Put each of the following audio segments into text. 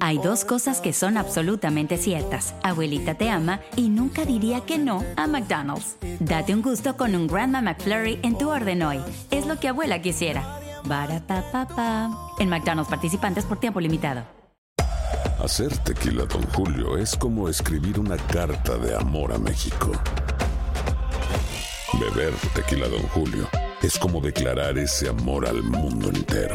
Hay dos cosas que son absolutamente ciertas. Abuelita te ama y nunca diría que no a McDonald's. Date un gusto con un Grandma McFlurry en tu orden hoy. Es lo que abuela quisiera. En McDonald's participantes por tiempo limitado. Hacer tequila, Don Julio, es como escribir una carta de amor a México. Beber tequila, Don Julio, es como declarar ese amor al mundo entero.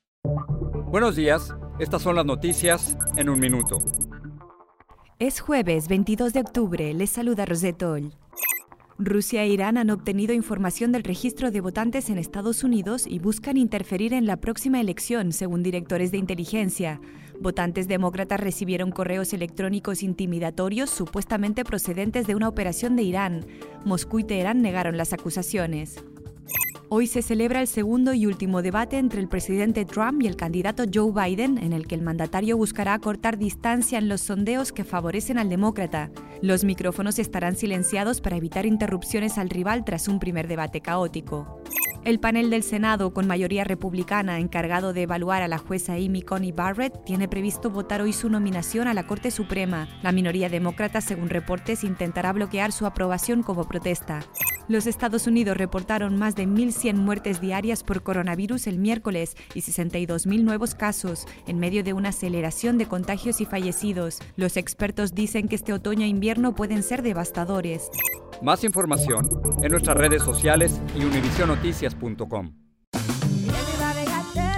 Buenos días, estas son las noticias en un minuto. Es jueves 22 de octubre, les saluda Rosetol. Rusia e Irán han obtenido información del registro de votantes en Estados Unidos y buscan interferir en la próxima elección, según directores de inteligencia. Votantes demócratas recibieron correos electrónicos intimidatorios supuestamente procedentes de una operación de Irán. Moscú y Teherán negaron las acusaciones. Hoy se celebra el segundo y último debate entre el presidente Trump y el candidato Joe Biden, en el que el mandatario buscará acortar distancia en los sondeos que favorecen al demócrata. Los micrófonos estarán silenciados para evitar interrupciones al rival tras un primer debate caótico. El panel del Senado, con mayoría republicana, encargado de evaluar a la jueza Amy Coney Barrett, tiene previsto votar hoy su nominación a la Corte Suprema. La minoría demócrata, según reportes, intentará bloquear su aprobación como protesta. Los Estados Unidos reportaron más de 1.100 muertes diarias por coronavirus el miércoles y 62.000 nuevos casos, en medio de una aceleración de contagios y fallecidos. Los expertos dicen que este otoño e invierno pueden ser devastadores. Más información en nuestras redes sociales y univisionoticias.com.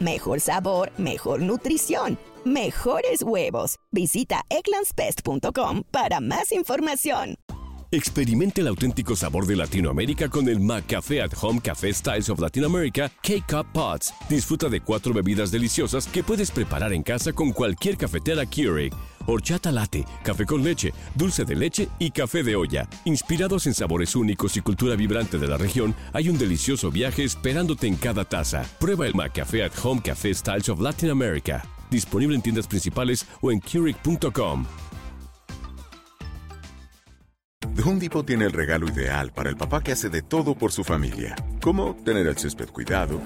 mejor sabor, mejor nutrición. Mejores huevos. Visita egglandsbest.com para más información. Experimente el auténtico sabor de Latinoamérica con el McCafé at Home Café Styles of Latin America K-Cup Pots. Disfruta de cuatro bebidas deliciosas que puedes preparar en casa con cualquier cafetera Keurig. Horchata latte, café con leche, dulce de leche y café de olla. Inspirados en sabores únicos y cultura vibrante de la región, hay un delicioso viaje esperándote en cada taza. Prueba el McCafé at Home Café Styles of Latin America. Disponible en tiendas principales o en Keurig.com. The Home Depot tiene el regalo ideal para el papá que hace de todo por su familia, como tener el césped cuidado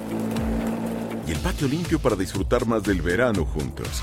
y el patio limpio para disfrutar más del verano juntos.